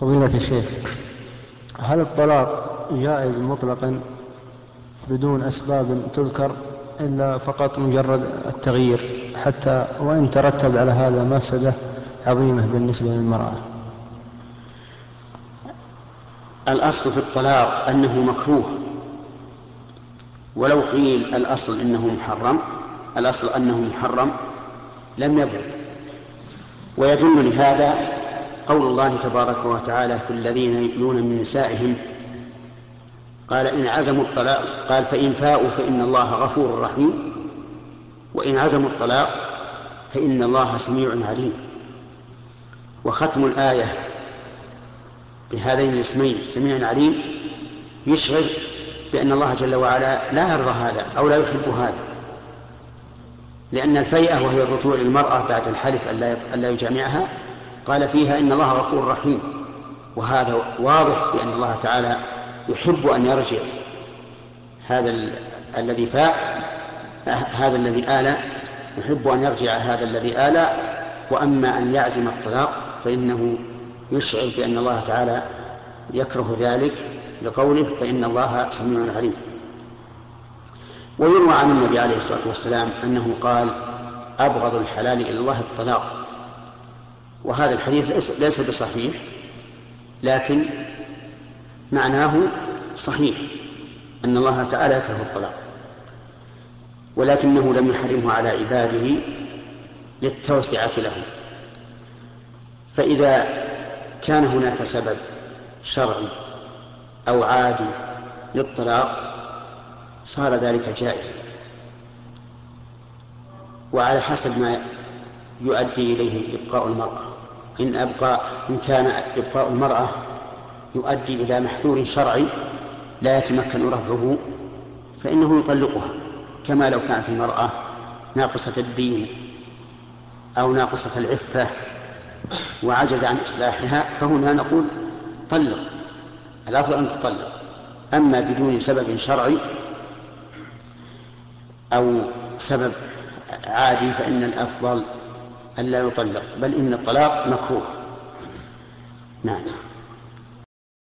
فضيلة الشيخ هل الطلاق جائز مطلقا بدون أسباب تذكر إلا فقط مجرد التغيير حتى وإن ترتب على هذا مفسدة عظيمة بالنسبة للمرأة؟ الأصل في الطلاق أنه مكروه. ولو قيل الأصل أنه محرم الأصل أنه محرم لم يبعد ويدل لهذا قول الله تبارك وتعالى في الذين يؤلون من نسائهم قال إن عزموا الطلاق قال فإن فاءوا فإن الله غفور رحيم وإن عزموا الطلاق فإن الله سميع عليم. وختم الآية بهذين الاسمين سميع عليم يشعر بأن الله جل وعلا لا يرضى هذا أو لا يحب هذا. لأن الفيئة وهي الرجوع للمرأة بعد الحلف ألا يجامعها قال فيها إن الله غفور رحيم. وهذا واضح بأن الله تعالى يحب أن يرجع هذا الذي فاء هذا الذي آلى يحب أن يرجع هذا الذي آلى وأما أن يعزم الطلاق فإنه يشعر بأن الله تعالى يكره ذلك لقوله فإن الله سميع عليم. ويروى عن النبي عليه الصلاة والسلام أنه قال أبغض الحلال إلى الله الطلاق. وهذا الحديث ليس, بصحيح لكن معناه صحيح أن الله تعالى يكره الطلاق ولكنه لم يحرمه على عباده للتوسعة لهم فإذا كان هناك سبب شرعي أو عادي للطلاق صار ذلك جائزا. وعلى حسب ما يؤدي إليه إبقاء المرأة. إن أبقى إن كان إبقاء المرأة يؤدي إلى محذور شرعي لا يتمكن رفعه فإنه يطلقها. كما لو كانت المرأة ناقصة الدين أو ناقصة العفة وعجز عن إصلاحها فهنا نقول طلق. الأفضل أن تطلق. أما بدون سبب شرعي أو سبب عادي فإن الأفضل ألا يطلق بل إن الطلاق مكروه. نعم.